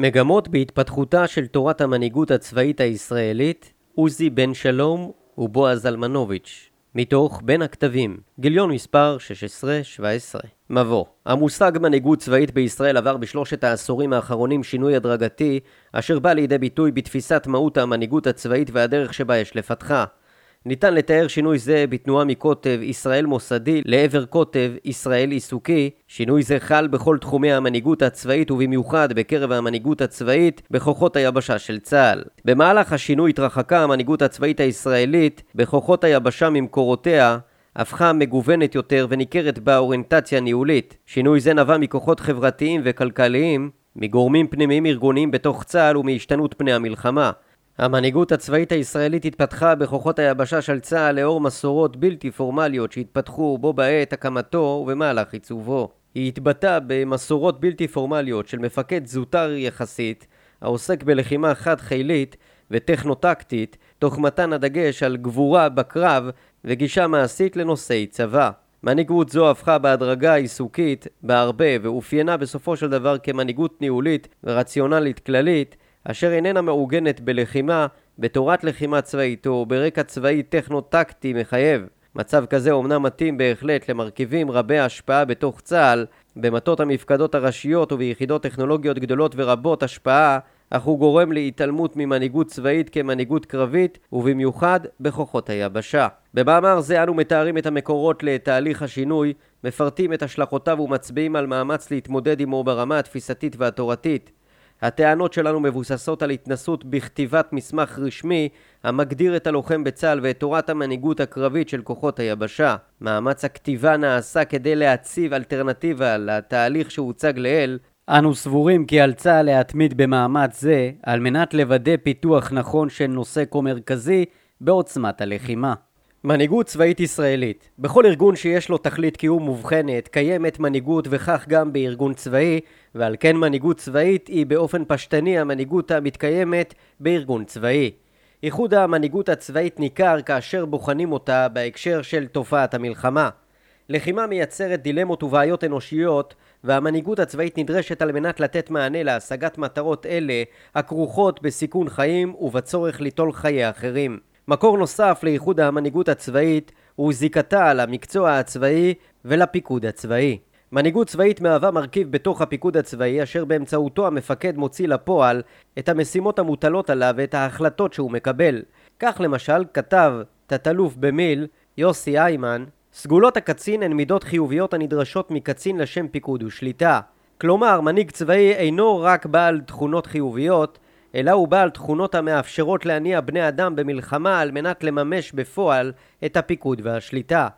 מגמות בהתפתחותה של תורת המנהיגות הצבאית הישראלית, עוזי בן שלום ובועז זלמנוביץ', מתוך בין הכתבים, גיליון מספר 16-17. מבוא המושג מנהיגות צבאית בישראל עבר בשלושת העשורים האחרונים שינוי הדרגתי, אשר בא לידי ביטוי בתפיסת מהות המנהיגות הצבאית והדרך שבה יש לפתחה. ניתן לתאר שינוי זה בתנועה מקוטב ישראל מוסדי לעבר קוטב ישראל עיסוקי. שינוי זה חל בכל תחומי המנהיגות הצבאית ובמיוחד בקרב המנהיגות הצבאית בכוחות היבשה של צה"ל. במהלך השינוי התרחקה המנהיגות הצבאית הישראלית בכוחות היבשה ממקורותיה הפכה מגוונת יותר וניכרת בה אוריינטציה ניהולית. שינוי זה נבע מכוחות חברתיים וכלכליים, מגורמים פנימיים ארגוניים בתוך צה"ל ומהשתנות פני המלחמה. המנהיגות הצבאית הישראלית התפתחה בכוחות היבשה של צה"ל לאור מסורות בלתי פורמליות שהתפתחו בו בעת הקמתו ובמהלך עיצובו. היא התבטאה במסורות בלתי פורמליות של מפקד זוטר יחסית, העוסק בלחימה חד-חילית וטכנו-טקטית, תוך מתן הדגש על גבורה בקרב וגישה מעשית לנושאי צבא. מנהיגות זו הפכה בהדרגה עיסוקית בהרבה ואופיינה בסופו של דבר כמנהיגות ניהולית ורציונלית כללית אשר איננה מעוגנת בלחימה, בתורת לחימה צבאית או ברקע צבאי טכנו-טקטי מחייב. מצב כזה אומנם מתאים בהחלט למרכיבים רבי השפעה בתוך צה"ל, במטות המפקדות הראשיות וביחידות טכנולוגיות גדולות ורבות השפעה, אך הוא גורם להתעלמות ממנהיגות צבאית כמנהיגות קרבית, ובמיוחד בכוחות היבשה. במאמר זה אנו מתארים את המקורות לתהליך השינוי, מפרטים את השלכותיו ומצביעים על מאמץ להתמודד עמו ברמה התפיסתית והתורתית. הטענות שלנו מבוססות על התנסות בכתיבת מסמך רשמי המגדיר את הלוחם בצה"ל ואת תורת המנהיגות הקרבית של כוחות היבשה. מאמץ הכתיבה נעשה כדי להציב אלטרנטיבה לתהליך שהוצג לעיל. אנו סבורים כי על צה"ל להתמיד במאמץ זה על מנת לוודא פיתוח נכון של נושא כה מרכזי בעוצמת הלחימה. מנהיגות צבאית ישראלית בכל ארגון שיש לו תכלית קיום מובחנת קיימת מנהיגות וכך גם בארגון צבאי ועל כן מנהיגות צבאית היא באופן פשטני המנהיגות המתקיימת בארגון צבאי. איחוד המנהיגות הצבאית ניכר כאשר בוחנים אותה בהקשר של תופעת המלחמה. לחימה מייצרת דילמות ובעיות אנושיות והמנהיגות הצבאית נדרשת על מנת לתת מענה להשגת מטרות אלה הכרוכות בסיכון חיים ובצורך ליטול חיי אחרים. מקור נוסף לאיחוד המנהיגות הצבאית הוא זיקתה למקצוע הצבאי ולפיקוד הצבאי. מנהיגות צבאית מהווה מרכיב בתוך הפיקוד הצבאי אשר באמצעותו המפקד מוציא לפועל את המשימות המוטלות עליו ואת ההחלטות שהוא מקבל. כך למשל כתב תת-אלוף במיל יוסי איימן סגולות הקצין הן מידות חיוביות הנדרשות מקצין לשם פיקוד ושליטה. כלומר, מנהיג צבאי אינו רק בעל תכונות חיוביות, אלא הוא בעל תכונות המאפשרות להניע בני אדם במלחמה על מנת לממש בפועל את הפיקוד והשליטה.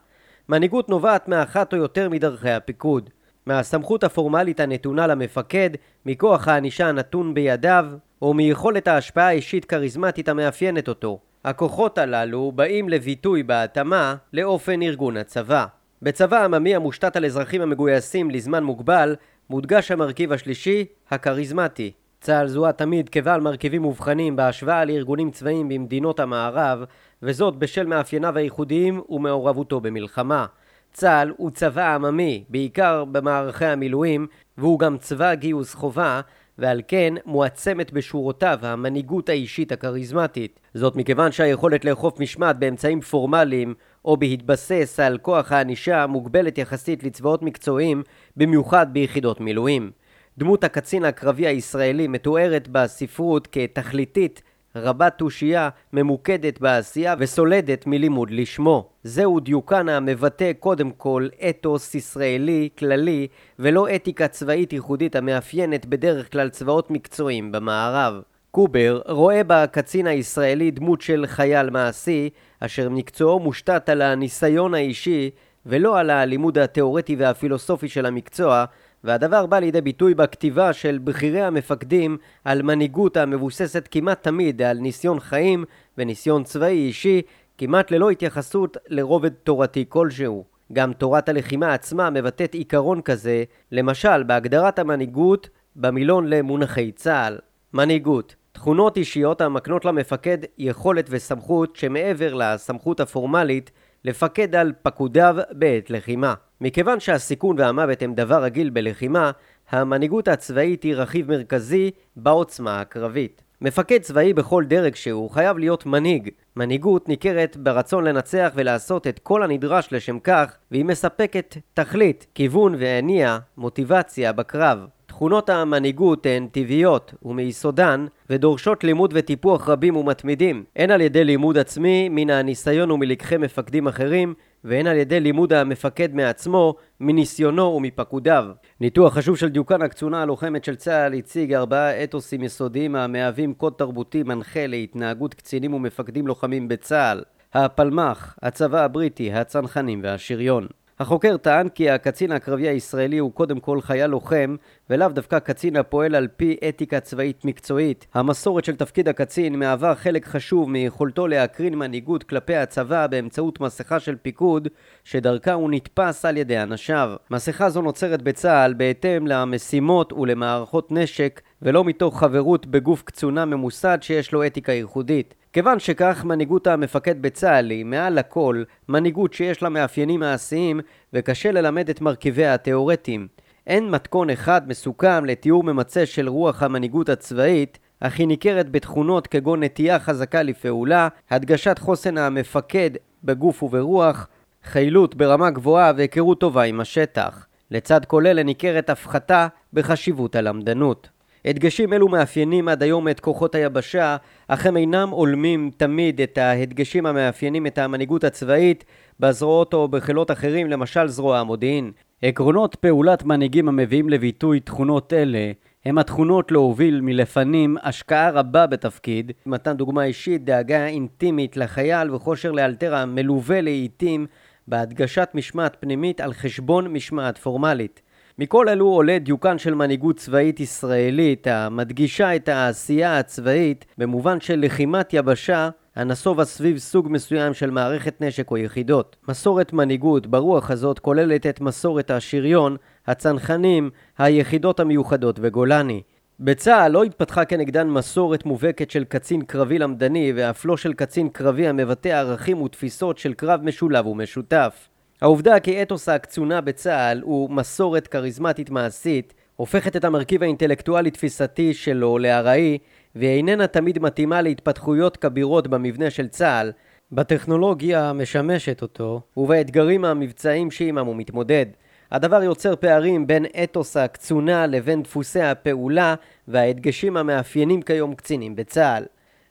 מנהיגות נובעת מאחת או יותר מדרכי הפיקוד. מהסמכות הפורמלית הנתונה למפקד, מכוח הענישה הנתון בידיו, או מיכולת ההשפעה האישית כריזמטית המאפיינת אותו. הכוחות הללו באים לביטוי בהתאמה לאופן ארגון הצבא. בצבא עממי המושתת על אזרחים המגויסים לזמן מוגבל, מודגש המרכיב השלישי, הכריזמטי. צה"ל זוהה תמיד כבעל מרכיבים מובחנים בהשוואה לארגונים צבאיים במדינות המערב, וזאת בשל מאפייניו הייחודיים ומעורבותו במלחמה. צה"ל הוא צבא עממי, בעיקר במערכי המילואים, והוא גם צבא גיוס חובה, ועל כן מועצמת בשורותיו המנהיגות האישית הכריזמטית. זאת מכיוון שהיכולת לאכוף משמעת באמצעים פורמליים או בהתבסס על כוח הענישה מוגבלת יחסית לצבאות מקצועיים, במיוחד ביחידות מילואים. דמות הקצין הקרבי הישראלי מתוארת בספרות כתכליתית, רבת תושייה, ממוקדת בעשייה וסולדת מלימוד לשמו. זהו דיוקן המבטא קודם כל אתוס ישראלי כללי ולא אתיקה צבאית ייחודית המאפיינת בדרך כלל צבאות מקצועיים במערב. קובר רואה בקצין הישראלי דמות של חייל מעשי אשר מקצועו מושתת על הניסיון האישי ולא על הלימוד התאורטי והפילוסופי של המקצוע והדבר בא לידי ביטוי בכתיבה של בכירי המפקדים על מנהיגות המבוססת כמעט תמיד על ניסיון חיים וניסיון צבאי אישי, כמעט ללא התייחסות לרובד תורתי כלשהו. גם תורת הלחימה עצמה מבטאת עיקרון כזה, למשל בהגדרת המנהיגות במילון למונחי צה"ל. מנהיגות תכונות אישיות המקנות למפקד יכולת וסמכות שמעבר לסמכות הפורמלית לפקד על פקודיו בעת לחימה. מכיוון שהסיכון והמוות הם דבר רגיל בלחימה, המנהיגות הצבאית היא רכיב מרכזי בעוצמה הקרבית. מפקד צבאי בכל דרג שהוא חייב להיות מנהיג. מנהיגות ניכרת ברצון לנצח ולעשות את כל הנדרש לשם כך, והיא מספקת תכלית, כיוון והניע מוטיבציה בקרב. תכונות המנהיגות הן טבעיות ומיסודן ודורשות לימוד וטיפוח רבים ומתמידים, הן על ידי לימוד עצמי מן הניסיון ומלקחי מפקדים אחרים, והן על ידי לימוד המפקד מעצמו, מניסיונו ומפקודיו. ניתוח חשוב של דיוקן הקצונה הלוחמת של צה"ל הציג ארבעה אתוסים יסודיים המהווים קוד תרבותי מנחה להתנהגות קצינים ומפקדים לוחמים בצה"ל הפלמ"ח, הצבא הבריטי, הצנחנים והשריון. החוקר טען כי הקצין הקרבי הישראלי הוא קודם כל חייל לוחם ולאו דווקא קצין הפועל על פי אתיקה צבאית מקצועית. המסורת של תפקיד הקצין מהווה חלק חשוב מיכולתו להקרין מנהיגות כלפי הצבא באמצעות מסכה של פיקוד שדרכה הוא נתפס על ידי אנשיו. מסכה זו נוצרת בצה"ל בהתאם למשימות ולמערכות נשק ולא מתוך חברות בגוף קצונה ממוסד שיש לו אתיקה ייחודית. כיוון שכך מנהיגות המפקד בצה"ל היא מעל לכל מנהיגות שיש לה מאפיינים מעשיים וקשה ללמד את מרכיביה התאורטיים. אין מתכון אחד מסוכם לתיאור ממצה של רוח המנהיגות הצבאית, אך היא ניכרת בתכונות כגון נטייה חזקה לפעולה, הדגשת חוסן המפקד בגוף וברוח, חיילות ברמה גבוהה והיכרות טובה עם השטח. לצד כל אלה ניכרת הפחתה בחשיבות הלמדנות. הדגשים אלו מאפיינים עד היום את כוחות היבשה, אך הם אינם הולמים תמיד את ההדגשים המאפיינים את המנהיגות הצבאית בזרועות או בחילות אחרים, למשל זרוע המודיעין. עקרונות פעולת מנהיגים המביאים לביטוי תכונות אלה הם התכונות להוביל מלפנים השקעה רבה בתפקיד, מתן דוגמה אישית, דאגה אינטימית לחייל וכושר לאלתר המלווה לעיתים בהדגשת משמעת פנימית על חשבון משמעת פורמלית. מכל אלו עולה דיוקן של מנהיגות צבאית ישראלית המדגישה את העשייה הצבאית במובן של לחימת יבשה הנסובה סביב סוג מסוים של מערכת נשק או יחידות. מסורת מנהיגות ברוח הזאת כוללת את מסורת השריון, הצנחנים, היחידות המיוחדות וגולני. בצה"ל לא התפתחה כנגדן מסורת מובהקת של קצין קרבי למדני ואף לא של קצין קרבי המבטא ערכים ותפיסות של קרב משולב ומשותף. העובדה כי אתוס הקצונה בצה"ל הוא מסורת כריזמטית מעשית הופכת את המרכיב האינטלקטואלי-תפיסתי שלו לארעי והיא איננה תמיד מתאימה להתפתחויות כבירות במבנה של צה"ל, בטכנולוגיה המשמשת אותו ובאתגרים המבצעיים שעימם הוא מתמודד. הדבר יוצר פערים בין אתוס הקצונה לבין דפוסי הפעולה וההדגשים המאפיינים כיום קצינים בצה"ל.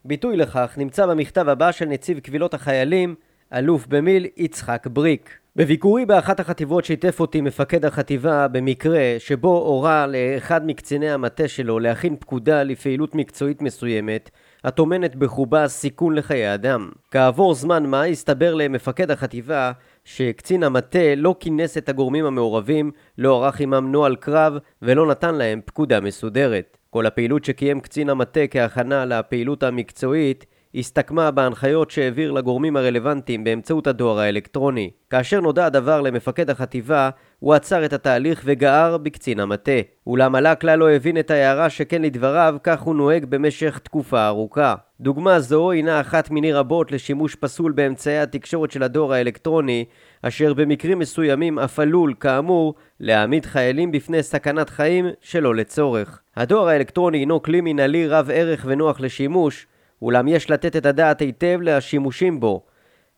ביטוי לכך נמצא במכתב הבא של נציב קבילות החיילים, אלוף במיל יצחק בריק. בביקורי באחת החטיבות שיתף אותי מפקד החטיבה במקרה שבו הורה לאחד מקציני המטה שלו להכין פקודה לפעילות מקצועית מסוימת הטומנת בחובה סיכון לחיי אדם. כעבור זמן מה הסתבר למפקד החטיבה שקצין המטה לא כינס את הגורמים המעורבים, לא ערך עמם נוהל קרב ולא נתן להם פקודה מסודרת. כל הפעילות שקיים קצין המטה כהכנה לפעילות המקצועית הסתכמה בהנחיות שהעביר לגורמים הרלוונטיים באמצעות הדואר האלקטרוני. כאשר נודע הדבר למפקד החטיבה, הוא עצר את התהליך וגער בקצין המטה. אולם עלה כלל לא הבין את ההערה שכן לדבריו, כך הוא נוהג במשך תקופה ארוכה. דוגמה זו הינה אחת מיני רבות לשימוש פסול באמצעי התקשורת של הדואר האלקטרוני, אשר במקרים מסוימים אף עלול, כאמור, להעמיד חיילים בפני סכנת חיים שלא לצורך. הדואר האלקטרוני הינו כלי מנהלי רב ערך ונוח לשימוש, אולם יש לתת את הדעת היטב לשימושים בו.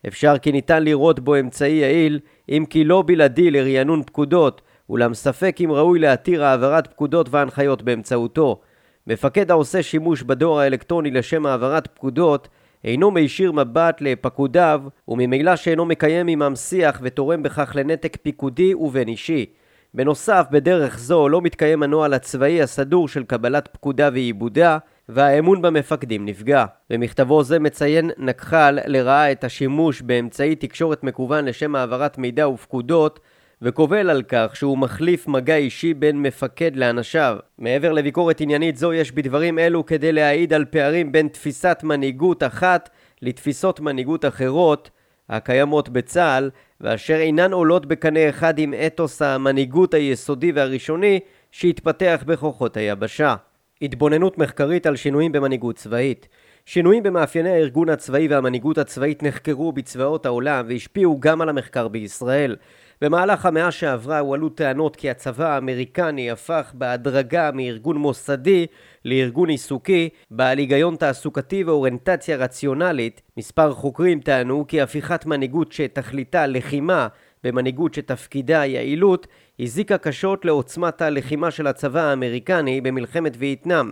אפשר כי ניתן לראות בו אמצעי יעיל, אם כי לא בלעדי לרענון פקודות, אולם ספק אם ראוי להתיר העברת פקודות והנחיות באמצעותו. מפקד העושה שימוש בדואר האלקטרוני לשם העברת פקודות, אינו מישיר מבט לפקודיו, וממילא שאינו מקיים עמם שיח ותורם בכך לנתק פיקודי ובין אישי. בנוסף, בדרך זו לא מתקיים הנוהל הצבאי הסדור של קבלת פקודה ועיבודה, והאמון במפקדים נפגע. במכתבו זה מציין נקח"ל לרעה את השימוש באמצעי תקשורת מקוון לשם העברת מידע ופקודות וקובל על כך שהוא מחליף מגע אישי בין מפקד לאנשיו. מעבר לביקורת עניינית זו יש בדברים אלו כדי להעיד על פערים בין תפיסת מנהיגות אחת לתפיסות מנהיגות אחרות הקיימות בצה"ל ואשר אינן עולות בקנה אחד עם אתוס המנהיגות היסודי והראשוני שהתפתח בכוחות היבשה. התבוננות מחקרית על שינויים במנהיגות צבאית. שינויים במאפייני הארגון הצבאי והמנהיגות הצבאית נחקרו בצבאות העולם והשפיעו גם על המחקר בישראל. במהלך המאה שעברה הועלו טענות כי הצבא האמריקני הפך בהדרגה מארגון מוסדי לארגון עיסוקי בעל היגיון תעסוקתי ואוריינטציה רציונלית. מספר חוקרים טענו כי הפיכת מנהיגות שתכליתה לחימה במנהיגות שתפקידה יעילות הזיקה קשות לעוצמת הלחימה של הצבא האמריקני במלחמת וייטנאם.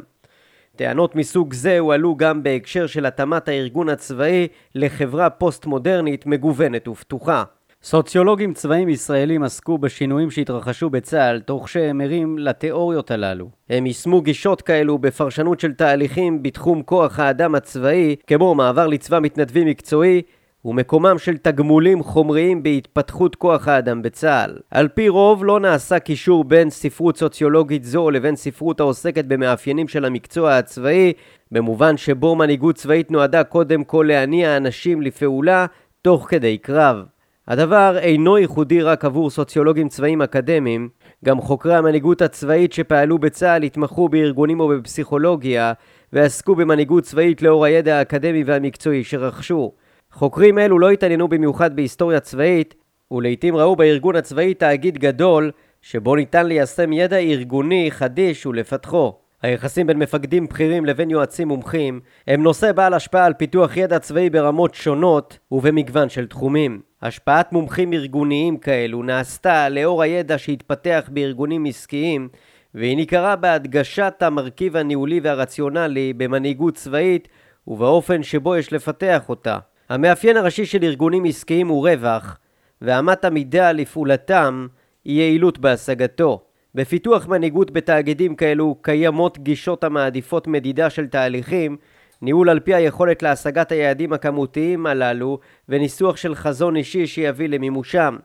טענות מסוג זה הועלו גם בהקשר של התאמת הארגון הצבאי לחברה פוסט-מודרנית מגוונת ופתוחה. סוציולוגים צבאיים ישראלים עסקו בשינויים שהתרחשו בצה"ל תוך שהם ערים לתיאוריות הללו. הם יישמו גישות כאלו בפרשנות של תהליכים בתחום כוח האדם הצבאי כמו מעבר לצבא מתנדבים מקצועי ומקומם של תגמולים חומריים בהתפתחות כוח האדם בצה"ל. על פי רוב לא נעשה קישור בין ספרות סוציולוגית זו לבין ספרות העוסקת במאפיינים של המקצוע הצבאי, במובן שבו מנהיגות צבאית נועדה קודם כל להניע אנשים לפעולה תוך כדי קרב. הדבר אינו ייחודי רק עבור סוציולוגים צבאיים אקדמיים, גם חוקרי המנהיגות הצבאית שפעלו בצה"ל התמחו בארגונים או בפסיכולוגיה ועסקו במנהיגות צבאית לאור הידע האקדמי והמקצועי שרכשו. חוקרים אלו לא התעניינו במיוחד בהיסטוריה צבאית, ולעיתים ראו בארגון הצבאי תאגיד גדול, שבו ניתן ליישם ידע ארגוני חדיש ולפתחו. היחסים בין מפקדים בכירים לבין יועצים מומחים הם נושא בעל השפעה על פיתוח ידע צבאי ברמות שונות ובמגוון של תחומים. השפעת מומחים ארגוניים כאלו נעשתה לאור הידע שהתפתח בארגונים עסקיים והיא ניכרה בהדגשת המרכיב הניהולי והרציונלי במנהיגות צבאית ובאופן שבו יש לפתח אותה. המאפיין הראשי של ארגונים עסקיים הוא רווח, ואמת המידה לפעולתם היא יעילות בהשגתו. בפיתוח מנהיגות בתאגידים כאלו קיימות גישות המעדיפות מדידה של תהליכים, ניהול על פי היכולת להשגת היעדים הכמותיים הללו וניסוח של חזון אישי שיביא למימושם.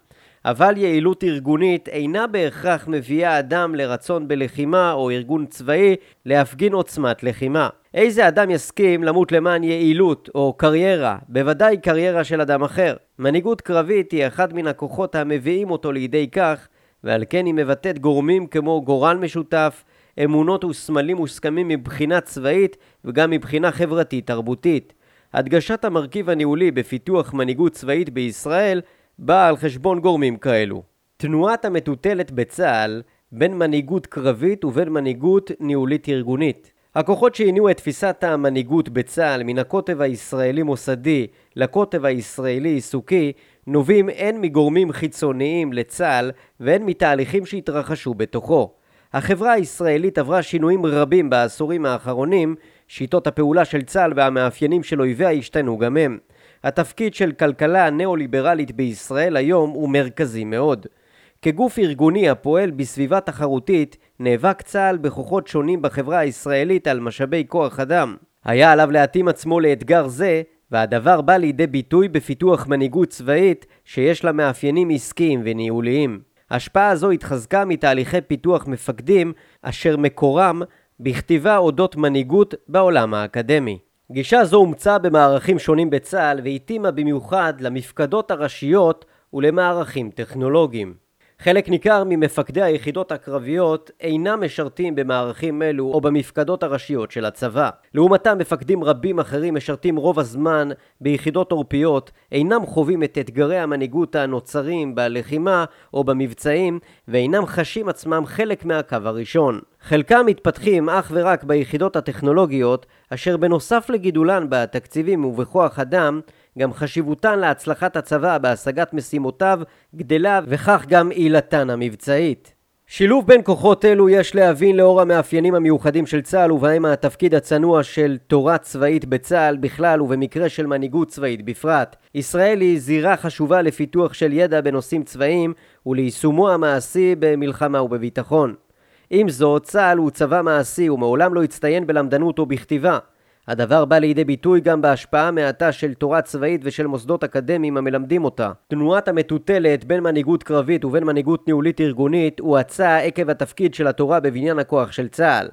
אבל יעילות ארגונית אינה בהכרח מביאה אדם לרצון בלחימה או ארגון צבאי להפגין עוצמת לחימה. איזה אדם יסכים למות למען יעילות או קריירה, בוודאי קריירה של אדם אחר. מנהיגות קרבית היא אחד מן הכוחות המביאים אותו לידי כך, ועל כן היא מבטאת גורמים כמו גורל משותף, אמונות וסמלים מוסכמים מבחינה צבאית וגם מבחינה חברתית-תרבותית. הדגשת המרכיב הניהולי בפיתוח מנהיגות צבאית בישראל באה על חשבון גורמים כאלו. תנועת המטוטלת בצה"ל בין מנהיגות קרבית ובין מנהיגות ניהולית ארגונית. הכוחות שהניעו את תפיסת המנהיגות בצה"ל מן הקוטב הישראלי מוסדי לקוטב הישראלי עיסוקי נובעים הן מגורמים חיצוניים לצה"ל והן מתהליכים שהתרחשו בתוכו. החברה הישראלית עברה שינויים רבים בעשורים האחרונים, שיטות הפעולה של צה"ל והמאפיינים של אויביה השתנו גם הם. התפקיד של כלכלה ניאו-ליברלית בישראל היום הוא מרכזי מאוד. כגוף ארגוני הפועל בסביבה תחרותית, נאבק צה"ל בכוחות שונים בחברה הישראלית על משאבי כוח אדם. היה עליו להתאים עצמו לאתגר זה, והדבר בא לידי ביטוי בפיתוח מנהיגות צבאית שיש לה מאפיינים עסקיים וניהוליים. השפעה זו התחזקה מתהליכי פיתוח מפקדים אשר מקורם בכתיבה אודות מנהיגות בעולם האקדמי. גישה זו אומצה במערכים שונים בצה"ל והתאימה במיוחד למפקדות הראשיות ולמערכים טכנולוגיים. חלק ניכר ממפקדי היחידות הקרביות אינם משרתים במערכים אלו או במפקדות הראשיות של הצבא. לעומתם מפקדים רבים אחרים משרתים רוב הזמן ביחידות עורפיות, אינם חווים את אתגרי המנהיגות הנוצרים בלחימה או במבצעים, ואינם חשים עצמם חלק מהקו הראשון. חלקם מתפתחים אך ורק ביחידות הטכנולוגיות, אשר בנוסף לגידולן בתקציבים ובכוח אדם, גם חשיבותן להצלחת הצבא בהשגת משימותיו גדלה וכך גם עילתן המבצעית. שילוב בין כוחות אלו יש להבין לאור המאפיינים המיוחדים של צה"ל ובהם התפקיד הצנוע של תורה צבאית בצה"ל בכלל ובמקרה של מנהיגות צבאית בפרט. ישראל היא זירה חשובה לפיתוח של ידע בנושאים צבאיים וליישומו המעשי במלחמה ובביטחון. עם זאת, צה"ל הוא צבא מעשי ומעולם לא הצטיין בלמדנות או בכתיבה. הדבר בא לידי ביטוי גם בהשפעה מעטה של תורה צבאית ושל מוסדות אקדמיים המלמדים אותה. תנועת המטוטלת בין מנהיגות קרבית ובין מנהיגות ניהולית ארגונית הואצה עקב התפקיד של התורה בבניין הכוח של צה"ל.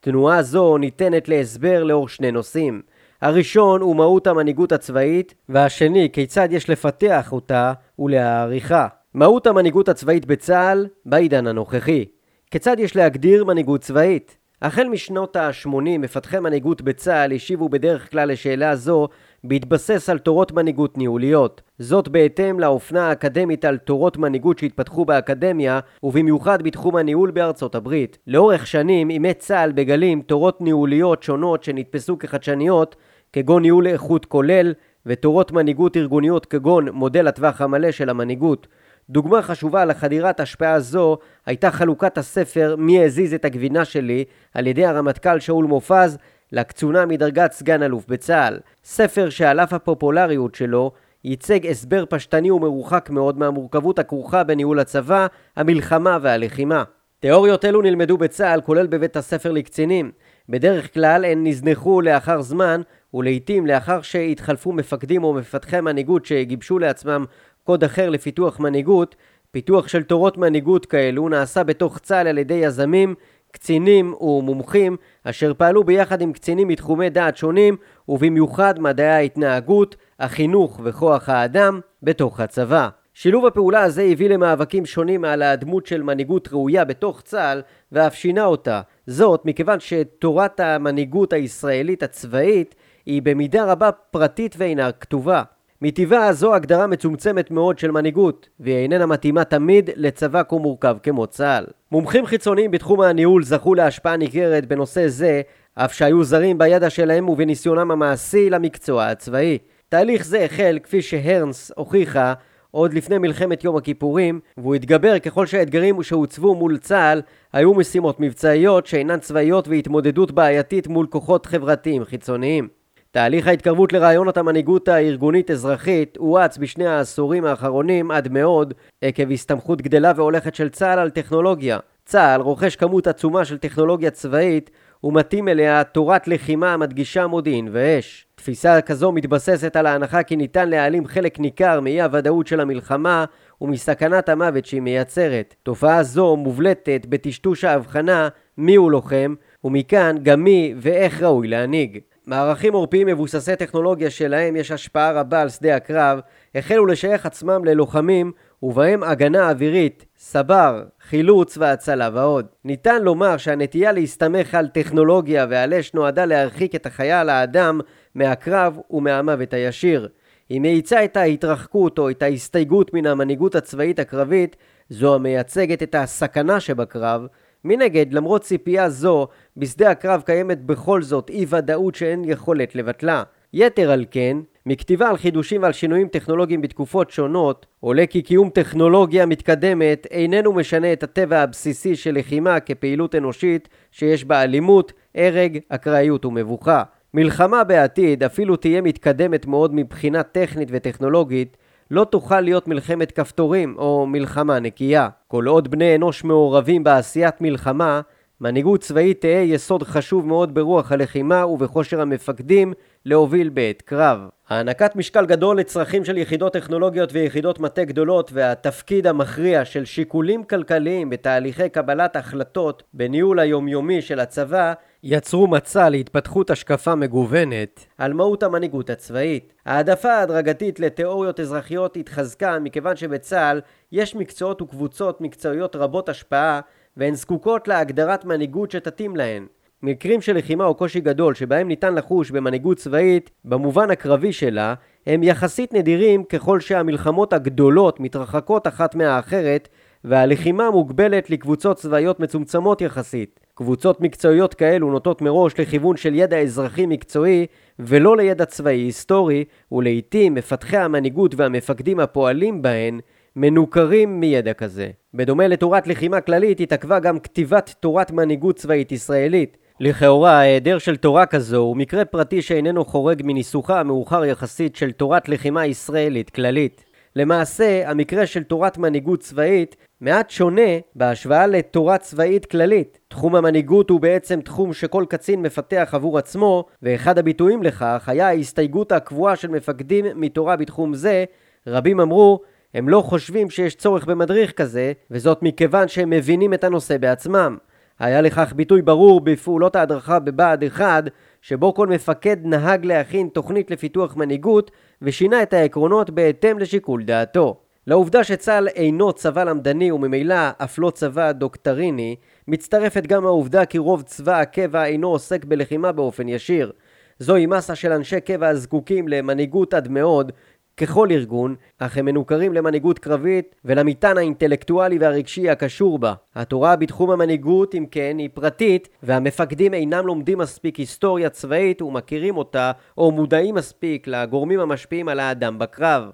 תנועה זו ניתנת להסבר לאור שני נושאים. הראשון הוא מהות המנהיגות הצבאית, והשני כיצד יש לפתח אותה ולהעריכה. מהות המנהיגות הצבאית בצה"ל בעידן הנוכחי. כיצד יש להגדיר מנהיגות צבאית? החל משנות ה-80 מפתחי מנהיגות בצה"ל השיבו בדרך כלל לשאלה זו בהתבסס על תורות מנהיגות ניהוליות. זאת בהתאם לאופנה האקדמית על תורות מנהיגות שהתפתחו באקדמיה, ובמיוחד בתחום הניהול בארצות הברית. לאורך שנים אימץ צה"ל בגלים תורות ניהוליות שונות שנתפסו כחדשניות, כגון ניהול איכות כולל, ותורות מנהיגות ארגוניות כגון מודל הטווח המלא של המנהיגות. דוגמה חשובה לחדירת השפעה זו הייתה חלוקת הספר "מי הזיז את הגבינה שלי" על ידי הרמטכ"ל שאול מופז לקצונה מדרגת סגן אלוף בצה"ל. ספר שעל אף הפופולריות שלו ייצג הסבר פשטני ומרוחק מאוד מהמורכבות הכרוכה בניהול הצבא, המלחמה והלחימה. תיאוריות אלו נלמדו בצה"ל כולל בבית הספר לקצינים. בדרך כלל הן נזנחו לאחר זמן ולעיתים לאחר שהתחלפו מפקדים או מפתחי מנהיגות שגיבשו לעצמם קוד אחר לפיתוח מנהיגות, פיתוח של תורות מנהיגות כאלו נעשה בתוך צה"ל על ידי יזמים, קצינים ומומחים אשר פעלו ביחד עם קצינים מתחומי דעת שונים ובמיוחד מדעי ההתנהגות, החינוך וכוח האדם בתוך הצבא. שילוב הפעולה הזה הביא למאבקים שונים על הדמות של מנהיגות ראויה בתוך צה"ל ואף שינה אותה. זאת מכיוון שתורת המנהיגות הישראלית הצבאית היא במידה רבה פרטית ואינה כתובה. מטבעה זו הגדרה מצומצמת מאוד של מנהיגות, והיא איננה מתאימה תמיד לצבא כה מורכב כמו צה"ל. מומחים חיצוניים בתחום הניהול זכו להשפעה ניכרת בנושא זה, אף שהיו זרים בידע שלהם ובניסיונם המעשי למקצוע הצבאי. תהליך זה החל, כפי שהרנס הוכיחה, עוד לפני מלחמת יום הכיפורים, והוא התגבר ככל שהאתגרים שהוצבו מול צה"ל היו משימות מבצעיות שאינן צבאיות והתמודדות בעייתית מול כוחות חברתיים חיצוניים. תהליך ההתקרבות לרעיונות המנהיגות הארגונית-אזרחית הואץ בשני העשורים האחרונים עד מאוד עקב הסתמכות גדלה והולכת של צה"ל על טכנולוגיה. צה"ל רוכש כמות עצומה של טכנולוגיה צבאית ומתאים אליה תורת לחימה המדגישה מודיעין ואש. תפיסה כזו מתבססת על ההנחה כי ניתן להעלים חלק ניכר מאי הוודאות של המלחמה ומסכנת המוות שהיא מייצרת. תופעה זו מובלטת בטשטוש ההבחנה מיהו לוחם ומכאן גם מי ואיך ראוי להנהיג. מערכים עורפיים מבוססי טכנולוגיה שלהם יש השפעה רבה על שדה הקרב, החלו לשייך עצמם ללוחמים ובהם הגנה אווירית, סבר, חילוץ והצלה ועוד. ניתן לומר שהנטייה להסתמך על טכנולוגיה ועל אש נועדה להרחיק את החייל האדם מהקרב ומהמוות הישיר. היא מאיצה את ההתרחקות או את ההסתייגות מן המנהיגות הצבאית הקרבית, זו המייצגת את הסכנה שבקרב, מנגד, למרות ציפייה זו, בשדה הקרב קיימת בכל זאת אי ודאות שאין יכולת לבטלה. יתר על כן, מכתיבה על חידושים ועל שינויים טכנולוגיים בתקופות שונות, עולה כי קיום טכנולוגיה מתקדמת איננו משנה את הטבע הבסיסי של לחימה כפעילות אנושית שיש בה אלימות, הרג, אקראיות ומבוכה. מלחמה בעתיד, אפילו תהיה מתקדמת מאוד מבחינה טכנית וטכנולוגית, לא תוכל להיות מלחמת כפתורים או מלחמה נקייה. כל עוד בני אנוש מעורבים בעשיית מלחמה, מנהיגות צבאית תהא יסוד חשוב מאוד ברוח הלחימה ובכושר המפקדים להוביל בעת קרב. הענקת משקל גדול לצרכים של יחידות טכנולוגיות ויחידות מטה גדולות והתפקיד המכריע של שיקולים כלכליים בתהליכי קבלת החלטות בניהול היומיומי של הצבא יצרו מצע להתפתחות השקפה מגוונת על מהות המנהיגות הצבאית. העדפה ההדרגתית לתיאוריות אזרחיות התחזקה מכיוון שבצה"ל יש מקצועות וקבוצות מקצועיות רבות השפעה והן זקוקות להגדרת מנהיגות שתתאים להן. מקרים של לחימה או קושי גדול שבהם ניתן לחוש במנהיגות צבאית במובן הקרבי שלה הם יחסית נדירים ככל שהמלחמות הגדולות מתרחקות אחת מהאחרת והלחימה מוגבלת לקבוצות צבאיות מצומצמות יחסית. קבוצות מקצועיות כאלו נוטות מראש לכיוון של ידע אזרחי מקצועי ולא לידע צבאי היסטורי ולעיתים מפתחי המנהיגות והמפקדים הפועלים בהן מנוכרים מידע כזה. בדומה לתורת לחימה כללית התעכבה גם כתיבת תורת מנהיגות צבאית ישראלית. לכאורה ההיעדר של תורה כזו הוא מקרה פרטי שאיננו חורג מניסוחה המאוחר יחסית של תורת לחימה ישראלית כללית. למעשה, המקרה של תורת מנהיגות צבאית מעט שונה בהשוואה לתורה צבאית כללית. תחום המנהיגות הוא בעצם תחום שכל קצין מפתח עבור עצמו, ואחד הביטויים לכך היה ההסתייגות הקבועה של מפקדים מתורה בתחום זה. רבים אמרו, הם לא חושבים שיש צורך במדריך כזה, וזאת מכיוון שהם מבינים את הנושא בעצמם. היה לכך ביטוי ברור בפעולות ההדרכה בבה"ד 1, שבו כל מפקד נהג להכין תוכנית לפיתוח מנהיגות ושינה את העקרונות בהתאם לשיקול דעתו. לעובדה שצה"ל אינו צבא למדני וממילא אף לא צבא דוקטריני, מצטרפת גם העובדה כי רוב צבא הקבע אינו עוסק בלחימה באופן ישיר. זוהי מסה של אנשי קבע הזקוקים למנהיגות עד מאוד, ככל ארגון, אך הם מנוכרים למנהיגות קרבית ולמטען האינטלקטואלי והרגשי הקשור בה. התורה בתחום המנהיגות, אם כן, היא פרטית, והמפקדים אינם לומדים מספיק היסטוריה צבאית ומכירים אותה, או מודעים מספיק לגורמים המשפיעים על האדם בקרב.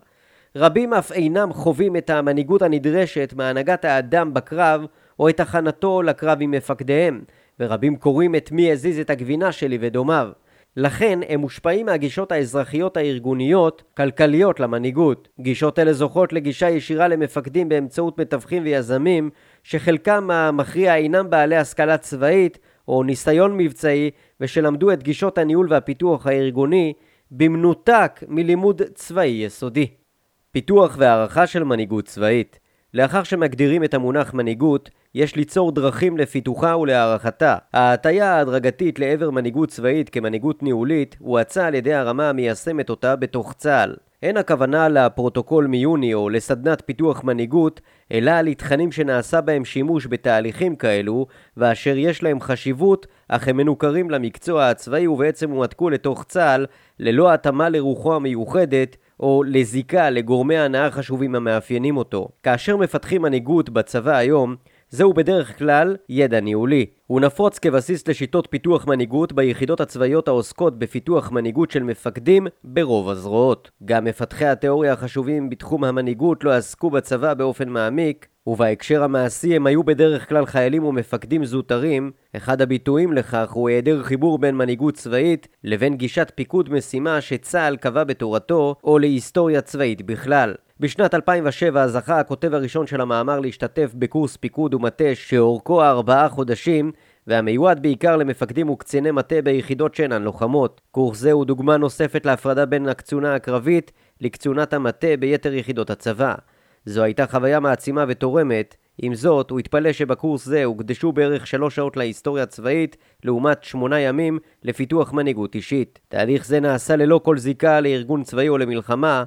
רבים אף אינם חווים את המנהיגות הנדרשת מהנהגת האדם בקרב, או את הכנתו לקרב עם מפקדיהם, ורבים קוראים את מי הזיז את הגבינה שלי ודומיו. לכן הם מושפעים מהגישות האזרחיות הארגוניות, כלכליות למנהיגות. גישות אלה זוכות לגישה ישירה למפקדים באמצעות מתווכים ויזמים, שחלקם המכריע אינם בעלי השכלה צבאית או ניסיון מבצעי, ושלמדו את גישות הניהול והפיתוח הארגוני במנותק מלימוד צבאי יסודי. פיתוח והערכה של מנהיגות צבאית לאחר שמגדירים את המונח מנהיגות, יש ליצור דרכים לפיתוחה ולהערכתה. ההטייה ההדרגתית לעבר מנהיגות צבאית כמנהיגות ניהולית הואצה על ידי הרמה המיישמת אותה בתוך צה"ל. אין הכוונה לפרוטוקול מיוני או לסדנת פיתוח מנהיגות, אלא על תכנים שנעשה בהם שימוש בתהליכים כאלו, ואשר יש להם חשיבות, אך הם מנוכרים למקצוע הצבאי ובעצם הועתקו לתוך צה"ל, ללא התאמה לרוחו המיוחדת, או לזיקה לגורמי הנאה חשובים המאפיינים אותו. כאשר מפתחים מנהיגות בצבא היום, זהו בדרך כלל ידע ניהולי. הוא נפוץ כבסיס לשיטות פיתוח מנהיגות ביחידות הצבאיות העוסקות בפיתוח מנהיגות של מפקדים ברוב הזרועות. גם מפתחי התיאוריה החשובים בתחום המנהיגות לא עסקו בצבא באופן מעמיק, ובהקשר המעשי הם היו בדרך כלל חיילים ומפקדים זוטרים, אחד הביטויים לכך הוא היעדר חיבור בין מנהיגות צבאית לבין גישת פיקוד משימה שצה"ל קבע בתורתו, או להיסטוריה צבאית בכלל. בשנת 2007 זכה הכותב הראשון של המאמר להשתתף בקורס פיקוד ומטה שאורכו ארבעה חודשים והמיועד בעיקר למפקדים וקציני מטה ביחידות שאינן לוחמות. קורס זה הוא דוגמה נוספת להפרדה בין הקצונה הקרבית לקצונת המטה ביתר יחידות הצבא. זו הייתה חוויה מעצימה ותורמת, עם זאת, הוא התפלא שבקורס זה הוקדשו בערך שלוש שעות להיסטוריה הצבאית, לעומת שמונה ימים לפיתוח מנהיגות אישית. תהליך זה נעשה ללא כל זיקה לארגון צבאי או למלחמה,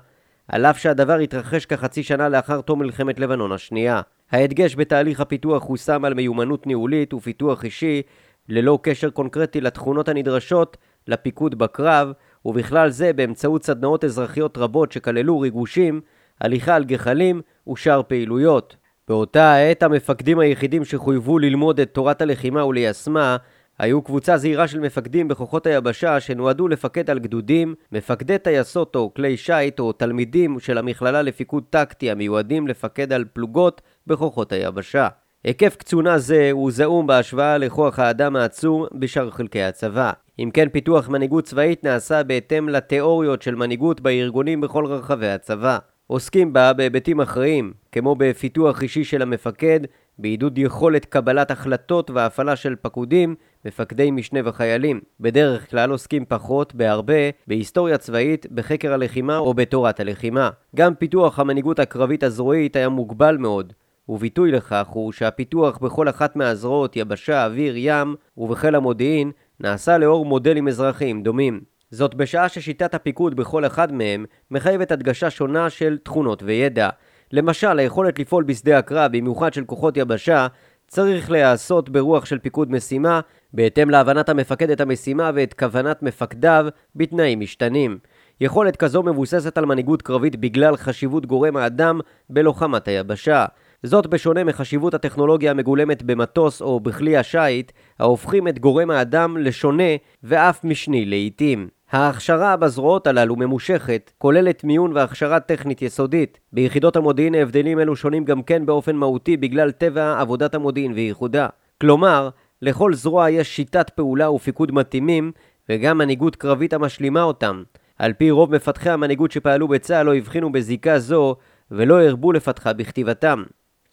על אף שהדבר התרחש כחצי שנה לאחר תום מלחמת לבנון השנייה. ההדגש בתהליך הפיתוח הושם על מיומנות ניהולית ופיתוח אישי, ללא קשר קונקרטי לתכונות הנדרשות לפיקוד בקרב, ובכלל זה באמצעות סדנאות אזרחיות רבות שכללו ריגושים, הליכה על גחלים ושאר פעילויות. באותה העת המפקדים היחידים שחויבו ללמוד את תורת הלחימה וליישמה היו קבוצה זהירה של מפקדים בכוחות היבשה שנועדו לפקד על גדודים, מפקדי טייסות או כלי שיט או תלמידים של המכללה לפיקוד טקטי המיועדים לפקד על פלוגות בכוחות היבשה. היקף קצונה זה הוא זעום בהשוואה לכוח האדם העצום בשאר חלקי הצבא. אם כן, פיתוח מנהיגות צבאית נעשה בהתאם לתיאוריות של מנהיגות בארגונים בכל רחבי הצבא. עוסקים בה בהיבטים אחראיים, כמו בפיתוח אישי של המפקד, בעידוד יכולת קבלת החלטות והפעלה של פקודים, מפקדי משנה וחיילים. בדרך כלל עוסקים פחות, בהרבה, בהיסטוריה צבאית, בחקר הלחימה או בתורת הלחימה. גם פיתוח המנהיגות הקרבית הזרועית היה מוגבל מאוד. וביטוי לכך הוא שהפיתוח בכל אחת מהזרועות, יבשה, אוויר, ים, ובחיל המודיעין, נעשה לאור מודלים אזרחיים דומים. זאת בשעה ששיטת הפיקוד בכל אחד מהם מחייבת הדגשה שונה של תכונות וידע. למשל, היכולת לפעול בשדה הקרב, במיוחד של כוחות יבשה, צריך להיעשות ברוח של פיקוד משימה, בהתאם להבנת המפקד את המשימה ואת כוונת מפקדיו בתנאים משתנים. יכולת כזו מבוססת על מנהיגות קרבית בגלל חשיבות גורם האדם בלוחמת היבשה. זאת בשונה מחשיבות הטכנולוגיה המגולמת במטוס או בכלי השיט, ההופכים את גורם האדם לשונה ואף משני לעיתים. ההכשרה בזרועות הללו ממושכת, כוללת מיון והכשרה טכנית יסודית. ביחידות המודיעין ההבדלים אלו שונים גם כן באופן מהותי בגלל טבע עבודת המודיעין וייחודה. כלומר, לכל זרוע יש שיטת פעולה ופיקוד מתאימים, וגם מנהיגות קרבית המשלימה אותם. על פי רוב מפתחי המנהיגות שפעלו בצה"ל לא הבחינו בזיקה זו, ולא הרבו לפתחה בכתיבתם.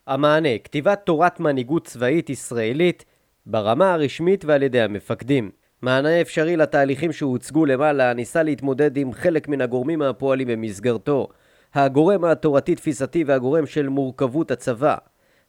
המענה, כתיבת תורת מנהיגות צבאית ישראלית ברמה הרשמית ועל ידי המפקדים. מענה אפשרי לתהליכים שהוצגו למעלה ניסה להתמודד עם חלק מן הגורמים הפועלים במסגרתו. הגורם התורתי-תפיסתי והגורם של מורכבות הצבא.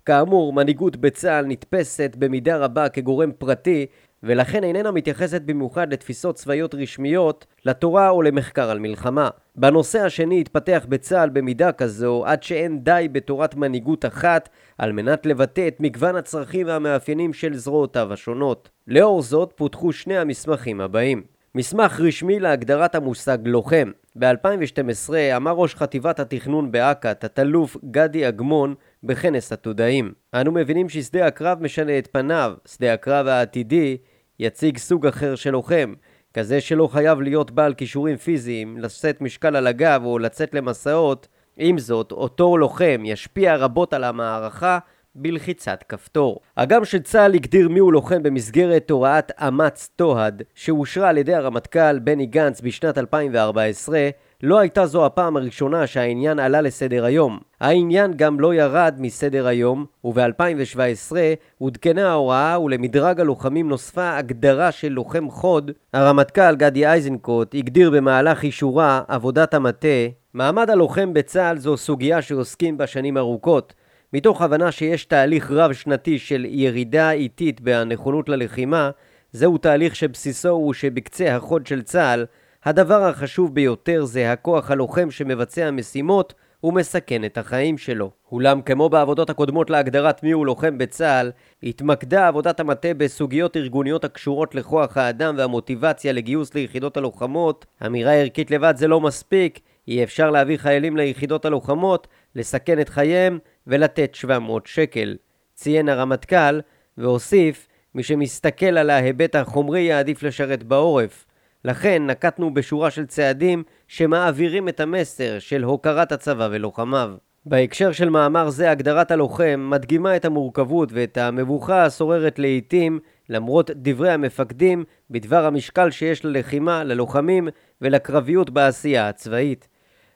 כאמור, מנהיגות בצה"ל נתפסת במידה רבה כגורם פרטי, ולכן איננה מתייחסת במיוחד לתפיסות צבאיות רשמיות, לתורה או למחקר על מלחמה. בנושא השני התפתח בצה"ל במידה כזו עד שאין די בתורת מנהיגות אחת על מנת לבטא את מגוון הצרכים והמאפיינים של זרועותיו השונות. לאור זאת פותחו שני המסמכים הבאים מסמך רשמי להגדרת המושג לוחם. ב-2012 אמר ראש חטיבת התכנון באכ"א, תת-אלוף גדי אגמון, בכנס עתודאים. אנו מבינים ששדה הקרב משנה את פניו, שדה הקרב העתידי יציג סוג אחר של לוחם, כזה שלא חייב להיות בעל כישורים פיזיים, לשאת משקל על הגב או לצאת למסעות, עם זאת, אותו לוחם ישפיע רבות על המערכה בלחיצת כפתור. אגם שצה"ל הגדיר מיהו לוחם במסגרת הוראת אמ"ץ תוהד, שאושרה על ידי הרמטכ"ל בני גנץ בשנת 2014, לא הייתה זו הפעם הראשונה שהעניין עלה לסדר היום. העניין גם לא ירד מסדר היום, וב-2017 עודכנה ההוראה ולמדרג הלוחמים נוספה הגדרה של לוחם חוד. הרמטכ"ל גדי איזנקוט הגדיר במהלך אישורה עבודת המטה מעמד הלוחם בצה"ל זו סוגיה שעוסקים בה שנים ארוכות, מתוך הבנה שיש תהליך רב-שנתי של ירידה איטית בנכונות ללחימה, זהו תהליך שבסיסו הוא שבקצה החוד של צה"ל, הדבר החשוב ביותר זה הכוח הלוחם שמבצע משימות ומסכן את החיים שלו. אולם כמו בעבודות הקודמות להגדרת מיהו לוחם בצה"ל, התמקדה עבודת המטה בסוגיות ארגוניות הקשורות לכוח האדם והמוטיבציה לגיוס ליחידות הלוחמות. אמירה ערכית לבד זה לא מספיק, אי אפשר להביא חיילים ליחידות הלוחמות, לסכן את חייהם ולתת 700 שקל. ציין הרמטכ"ל והוסיף, מי שמסתכל על ההיבט החומרי יעדיף לשרת בעורף. לכן נקטנו בשורה של צעדים שמעבירים את המסר של הוקרת הצבא ולוחמיו. בהקשר של מאמר זה, הגדרת הלוחם מדגימה את המורכבות ואת המבוכה השוררת לעיתים, למרות דברי המפקדים, בדבר המשקל שיש ללחימה, ללוחמים ולקרביות בעשייה הצבאית.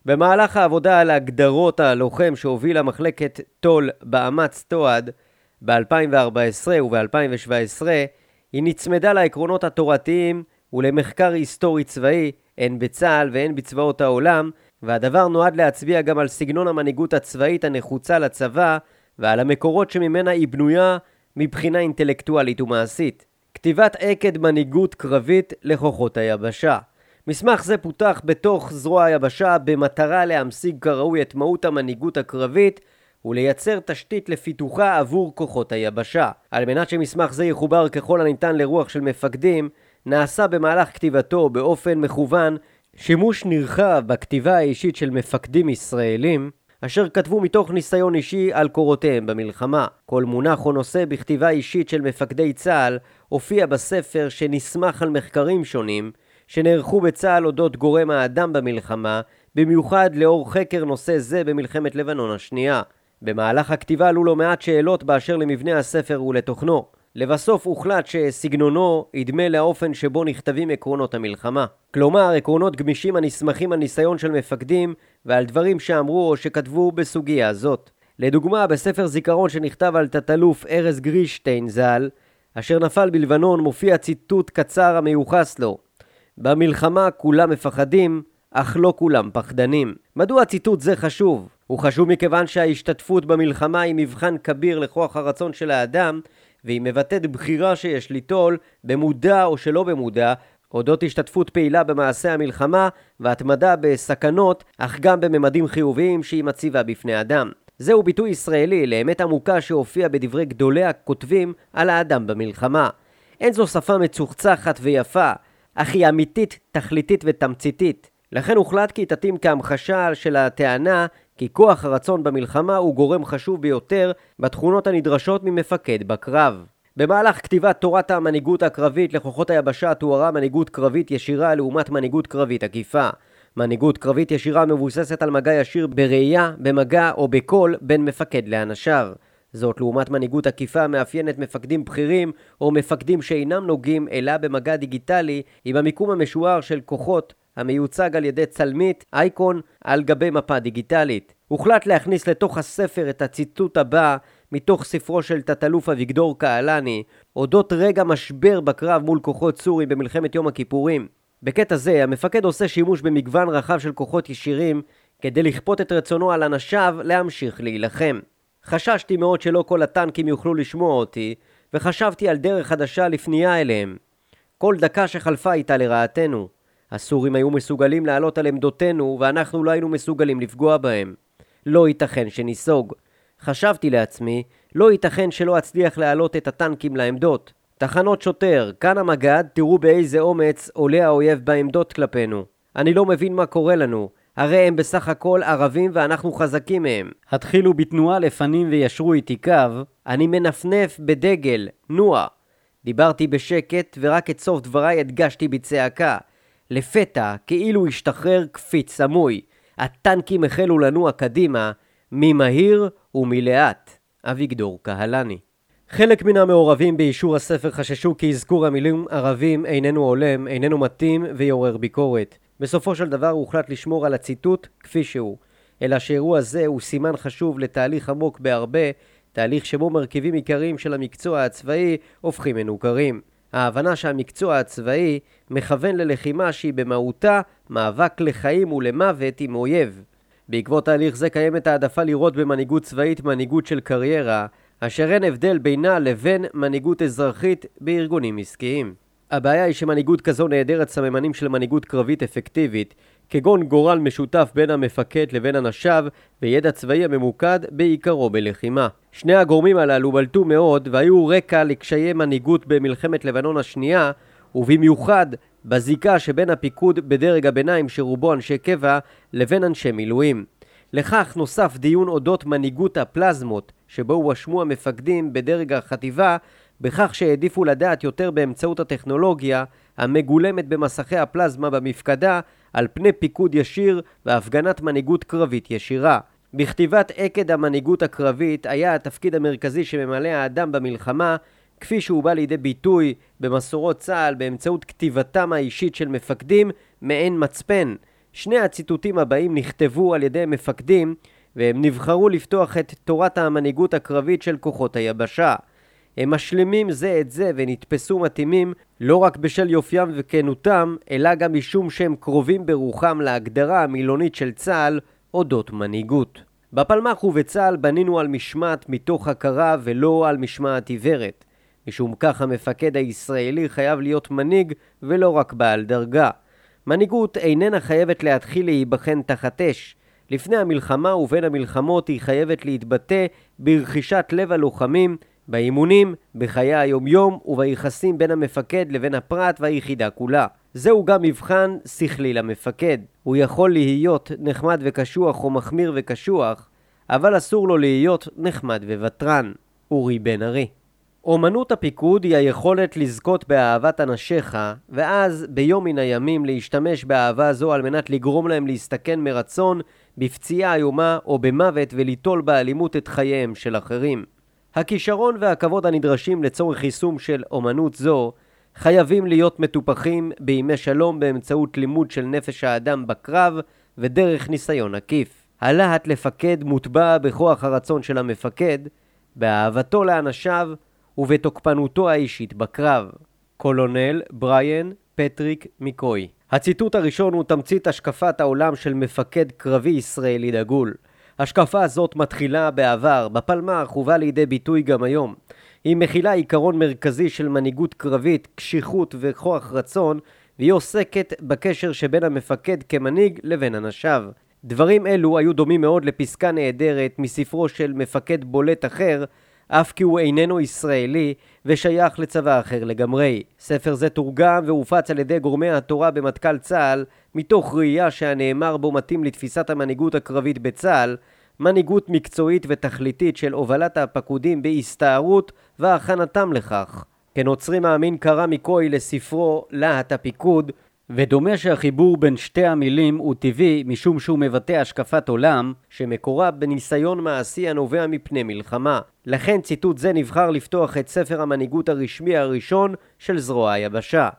במהלך העבודה על הגדרות הלוחם שהובילה מחלקת טול באמ"ץ תועד ב-2014 וב-2017, היא נצמדה לעקרונות התורתיים ולמחקר היסטורי צבאי, הן בצה"ל והן בצבאות העולם, והדבר נועד להצביע גם על סגנון המנהיגות הצבאית הנחוצה לצבא ועל המקורות שממנה היא בנויה מבחינה אינטלקטואלית ומעשית. כתיבת עקד מנהיגות קרבית לכוחות היבשה מסמך זה פותח בתוך זרוע היבשה במטרה להמשיג כראוי את מהות המנהיגות הקרבית ולייצר תשתית לפיתוחה עבור כוחות היבשה. על מנת שמסמך זה יחובר ככל הניתן לרוח של מפקדים, נעשה במהלך כתיבתו באופן מכוון שימוש נרחב בכתיבה האישית של מפקדים ישראלים אשר כתבו מתוך ניסיון אישי על קורותיהם במלחמה. כל מונח או נושא בכתיבה אישית של מפקדי צה"ל הופיע בספר שנסמך על מחקרים שונים שנערכו בצה"ל אודות גורם האדם במלחמה, במיוחד לאור חקר נושא זה במלחמת לבנון השנייה. במהלך הכתיבה עלו לא מעט שאלות באשר למבנה הספר ולתוכנו. לבסוף הוחלט שסגנונו ידמה לאופן שבו נכתבים עקרונות המלחמה. כלומר, עקרונות גמישים הנסמכים על ניסיון של מפקדים ועל דברים שאמרו או שכתבו בסוגיה הזאת. לדוגמה, בספר זיכרון שנכתב על תת-אלוף ארז גרישטיין ז"ל, אשר נפל בלבנון, מופיע ציטוט קצר המיוחס לו: במלחמה כולם מפחדים, אך לא כולם פחדנים. מדוע ציטוט זה חשוב? הוא חשוב מכיוון שההשתתפות במלחמה היא מבחן כביר לכוח הרצון של האדם, והיא מבטאת בחירה שיש ליטול, במודע או שלא במודע, אודות השתתפות פעילה במעשה המלחמה והתמדה בסכנות, אך גם בממדים חיוביים שהיא מציבה בפני אדם. זהו ביטוי ישראלי לאמת עמוקה שהופיע בדברי גדולי הכותבים על האדם במלחמה. אין זו שפה מצוחצחת ויפה, אך היא אמיתית, תכליתית ותמציתית. לכן הוחלט כי תתאים כהמחשה של הטענה כי כוח הרצון במלחמה הוא גורם חשוב ביותר בתכונות הנדרשות ממפקד בקרב. במהלך כתיבת תורת המנהיגות הקרבית לכוחות היבשה תוארה מנהיגות קרבית ישירה לעומת מנהיגות קרבית עקיפה. מנהיגות קרבית ישירה מבוססת על מגע ישיר בראייה, במגע או בקול בין מפקד לאנשיו. זאת לעומת מנהיגות עקיפה המאפיינת מפקדים בכירים או מפקדים שאינם נוגעים אלא במגע דיגיטלי עם המיקום המשוער של כוחות המיוצג על ידי צלמית, אייקון, על גבי מפה דיגיטלית. הוחלט להכניס לתוך הספר את הציטוט הבא מתוך ספרו של תת-אלוף אביגדור קהלני, אודות רגע משבר בקרב מול כוחות סורים במלחמת יום הכיפורים. בקטע זה, המפקד עושה שימוש במגוון רחב של כוחות ישירים כדי לכפות את רצונו על אנשיו להמשיך להילחם. חששתי מאוד שלא כל הטנקים יוכלו לשמוע אותי, וחשבתי על דרך חדשה לפנייה אליהם. כל דקה שחלפה הייתה לרעתנו. הסורים היו מסוגלים לעלות על עמדותינו, ואנחנו לא היינו מסוגלים לפגוע בהם. לא ייתכן שניסוג. חשבתי לעצמי, לא ייתכן שלא אצליח להעלות את הטנקים לעמדות. תחנות שוטר, כאן המג"ד, תראו באיזה אומץ עולה האויב בעמדות כלפינו. אני לא מבין מה קורה לנו. הרי הם בסך הכל ערבים ואנחנו חזקים מהם. התחילו בתנועה לפנים וישרו איתי קו, אני מנפנף בדגל, נוע. דיברתי בשקט ורק את סוף דבריי הדגשתי בצעקה. לפתע, כאילו השתחרר קפיץ סמוי. הטנקים החלו לנוע קדימה, ממהיר ומלאט. אביגדור קהלני חלק מן המעורבים באישור הספר חששו כי אזכור המילים ערבים איננו הולם, איננו מתאים ויעורר ביקורת. בסופו של דבר הוחלט לשמור על הציטוט כפי שהוא, אלא שאירוע זה הוא סימן חשוב לתהליך עמוק בהרבה, תהליך שבו מרכיבים עיקריים של המקצוע הצבאי הופכים מנוכרים. ההבנה שהמקצוע הצבאי מכוון ללחימה שהיא במהותה מאבק לחיים ולמוות עם אויב. בעקבות תהליך זה קיימת העדפה לראות במנהיגות צבאית מנהיגות של קריירה, אשר אין הבדל בינה לבין מנהיגות אזרחית בארגונים עסקיים. הבעיה היא שמנהיגות כזו נעדרת סממנים של מנהיגות קרבית אפקטיבית, כגון גורל משותף בין המפקד לבין אנשיו וידע צבאי הממוקד בעיקרו בלחימה. שני הגורמים הללו בלטו מאוד והיו רקע לקשיי מנהיגות במלחמת לבנון השנייה ובמיוחד בזיקה שבין הפיקוד בדרג הביניים שרובו אנשי קבע לבין אנשי מילואים. לכך נוסף דיון אודות מנהיגות הפלזמות שבו הואשמו המפקדים בדרג החטיבה בכך שהעדיפו לדעת יותר באמצעות הטכנולוגיה המגולמת במסכי הפלזמה במפקדה על פני פיקוד ישיר והפגנת מנהיגות קרבית ישירה. בכתיבת עקד המנהיגות הקרבית היה התפקיד המרכזי שממלא האדם במלחמה כפי שהוא בא לידי ביטוי במסורות צה"ל באמצעות כתיבתם האישית של מפקדים מעין מצפן. שני הציטוטים הבאים נכתבו על ידי מפקדים והם נבחרו לפתוח את תורת המנהיגות הקרבית של כוחות היבשה. הם משלימים זה את זה ונתפסו מתאימים לא רק בשל יופיים וכנותם, אלא גם משום שהם קרובים ברוחם להגדרה המילונית של צה"ל אודות מנהיגות. בפלמ"ח ובצה"ל בנינו על משמעת מתוך הכרה ולא על משמעת עיוורת. משום כך המפקד הישראלי חייב להיות מנהיג ולא רק בעל דרגה. מנהיגות איננה חייבת להתחיל להיבחן תחת אש. לפני המלחמה ובין המלחמות היא חייבת להתבטא ברכישת לב הלוחמים באימונים, בחיי היומיום וביחסים בין המפקד לבין הפרט והיחידה כולה. זהו גם מבחן שכלי למפקד. הוא יכול להיות נחמד וקשוח או מחמיר וקשוח, אבל אסור לו להיות נחמד וותרן. אורי בן ארי אומנות הפיקוד היא היכולת לזכות באהבת אנשיך, ואז ביום מן הימים להשתמש באהבה זו על מנת לגרום להם להסתכן מרצון בפציעה איומה או במוות וליטול באלימות את חייהם של אחרים. הכישרון והכבוד הנדרשים לצורך יישום של אומנות זו חייבים להיות מטופחים בימי שלום באמצעות לימוד של נפש האדם בקרב ודרך ניסיון עקיף. הלהט לפקד מוטבע בכוח הרצון של המפקד, באהבתו לאנשיו ובתוקפנותו האישית בקרב. קולונל בריאן פטריק מיקוי הציטוט הראשון הוא תמצית השקפת העולם של מפקד קרבי ישראלי דגול. השקפה הזאת מתחילה בעבר, בפלמ"ח ובא לידי ביטוי גם היום. היא מכילה עיקרון מרכזי של מנהיגות קרבית, קשיחות וכוח רצון, והיא עוסקת בקשר שבין המפקד כמנהיג לבין אנשיו. דברים אלו היו דומים מאוד לפסקה נהדרת מספרו של מפקד בולט אחר, אף כי הוא איננו ישראלי ושייך לצבא אחר לגמרי. ספר זה תורגם והופץ על ידי גורמי התורה במטכ"ל צה"ל מתוך ראייה שהנאמר בו מתאים לתפיסת המנהיגות הקרבית בצה"ל מנהיגות מקצועית ותכליתית של הובלת הפקודים בהסתערות והכנתם לכך. כנוצרי מאמין קרא מקוי לספרו "להט הפיקוד" ודומה שהחיבור בין שתי המילים הוא טבעי משום שהוא מבטא השקפת עולם שמקורה בניסיון מעשי הנובע מפני מלחמה. לכן ציטוט זה נבחר לפתוח את ספר המנהיגות הרשמי הראשון של זרוע היבשה.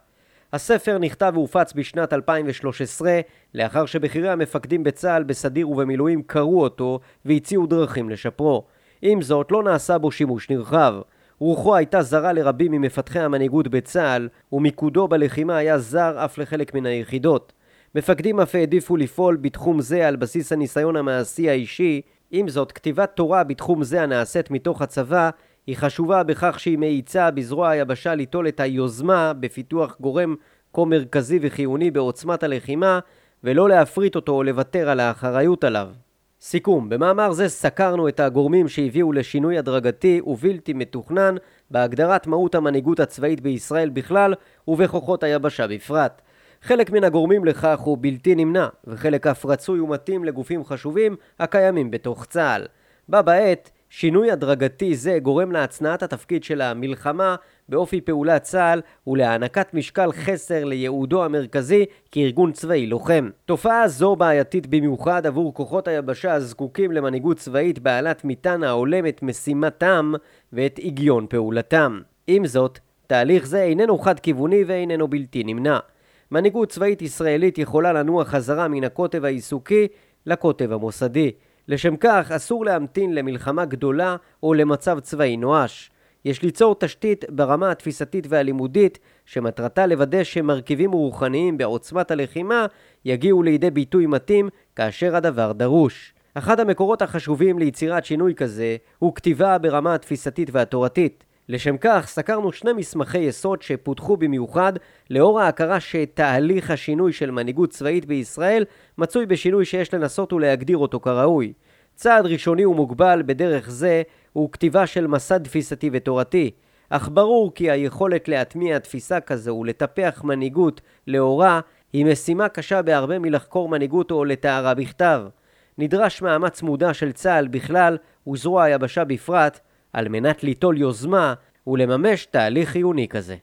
הספר נכתב והופץ בשנת 2013 לאחר שבכירי המפקדים בצה"ל בסדיר ובמילואים קראו אותו והציעו דרכים לשפרו. עם זאת לא נעשה בו שימוש נרחב. רוחו הייתה זרה לרבים ממפתחי המנהיגות בצה"ל, ומיקודו בלחימה היה זר אף לחלק מן היחידות. מפקדים אף העדיפו לפעול בתחום זה על בסיס הניסיון המעשי האישי, עם זאת, כתיבת תורה בתחום זה הנעשית מתוך הצבא היא חשובה בכך שהיא מאיצה בזרוע היבשה ליטול את היוזמה בפיתוח גורם כה מרכזי וחיוני בעוצמת הלחימה, ולא להפריט אותו או לוותר על האחריות עליו. סיכום, במאמר זה סקרנו את הגורמים שהביאו לשינוי הדרגתי ובלתי מתוכנן בהגדרת מהות המנהיגות הצבאית בישראל בכלל ובכוחות היבשה בפרט. חלק מן הגורמים לכך הוא בלתי נמנע, וחלק אף רצוי ומתאים לגופים חשובים הקיימים בתוך צה"ל. בה בעת, שינוי הדרגתי זה גורם להצנעת התפקיד של המלחמה באופי פעולת צה"ל ולהענקת משקל חסר לייעודו המרכזי כארגון צבאי לוחם. תופעה זו בעייתית במיוחד עבור כוחות היבשה הזקוקים למנהיגות צבאית בעלת מטען ההולם את משימתם ואת עגיון פעולתם. עם זאת, תהליך זה איננו חד-כיווני ואיננו בלתי נמנע. מנהיגות צבאית ישראלית יכולה לנוע חזרה מן הקוטב העיסוקי לקוטב המוסדי. לשם כך אסור להמתין למלחמה גדולה או למצב צבאי נואש. יש ליצור תשתית ברמה התפיסתית והלימודית שמטרתה לוודא שמרכיבים רוחניים בעוצמת הלחימה יגיעו לידי ביטוי מתאים כאשר הדבר דרוש. אחד המקורות החשובים ליצירת שינוי כזה הוא כתיבה ברמה התפיסתית והתורתית. לשם כך סקרנו שני מסמכי יסוד שפותחו במיוחד לאור ההכרה שתהליך השינוי של מנהיגות צבאית בישראל מצוי בשינוי שיש לנסות ולהגדיר אותו כראוי. צעד ראשוני ומוגבל בדרך זה הוא כתיבה של מסד תפיסתי ותורתי, אך ברור כי היכולת להטמיע תפיסה כזו ולטפח מנהיגות לאורה היא משימה קשה בהרבה מלחקור מנהיגות או לתארה בכתב. נדרש מאמץ מודע של צה"ל בכלל וזרוע היבשה בפרט על מנת ליטול יוזמה ולממש תהליך חיוני כזה.